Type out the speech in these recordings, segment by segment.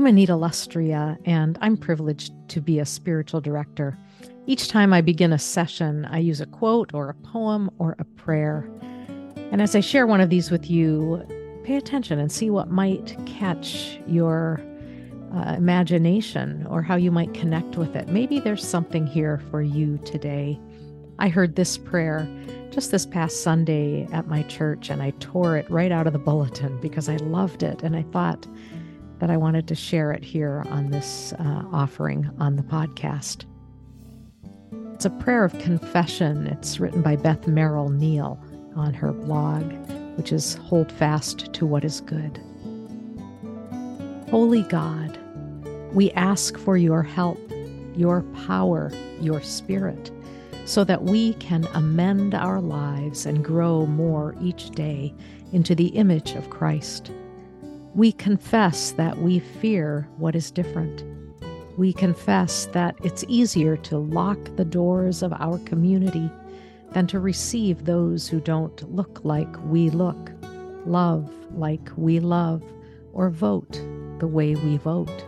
I'm Anita Lustrea, and I'm privileged to be a spiritual director. Each time I begin a session, I use a quote or a poem or a prayer. And as I share one of these with you, pay attention and see what might catch your uh, imagination or how you might connect with it. Maybe there's something here for you today. I heard this prayer just this past Sunday at my church, and I tore it right out of the bulletin because I loved it. And I thought that I wanted to share it here on this uh, offering on the podcast. It's a prayer of confession. It's written by Beth Merrill Neel on her blog, which is Hold Fast to What is Good. Holy God, we ask for your help, your power, your spirit, so that we can amend our lives and grow more each day into the image of Christ. We confess that we fear what is different. We confess that it's easier to lock the doors of our community than to receive those who don't look like we look, love like we love, or vote the way we vote.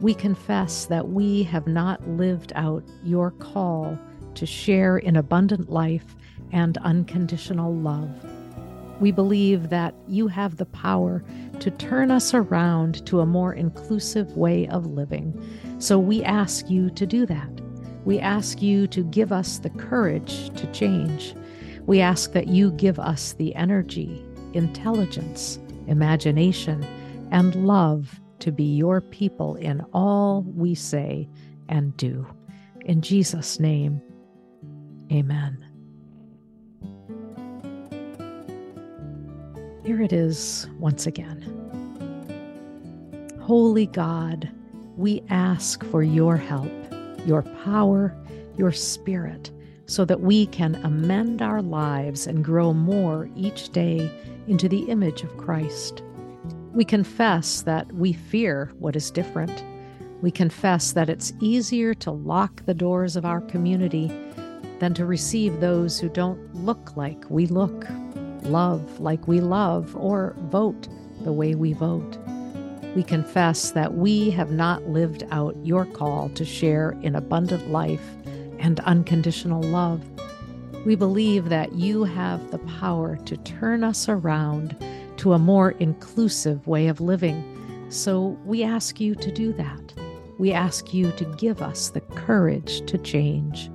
We confess that we have not lived out your call to share in abundant life and unconditional love. We believe that you have the power to turn us around to a more inclusive way of living. So we ask you to do that. We ask you to give us the courage to change. We ask that you give us the energy, intelligence, imagination, and love to be your people in all we say and do. In Jesus' name, amen. Here it is once again. Holy God, we ask for your help, your power, your spirit, so that we can amend our lives and grow more each day into the image of Christ. We confess that we fear what is different. We confess that it's easier to lock the doors of our community than to receive those who don't look like we look love like we love, or vote the way we vote. We confess that we have not lived out your call to share in abundant life and unconditional love. We believe that you have the power to turn us around to a more inclusive way of living. So we ask you to do that. We ask you to give us the courage to change.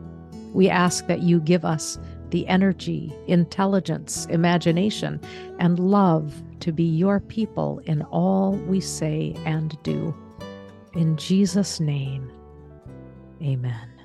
We ask that you give us the energy, intelligence, imagination, and love to be your people in all we say and do. In Jesus' name, amen.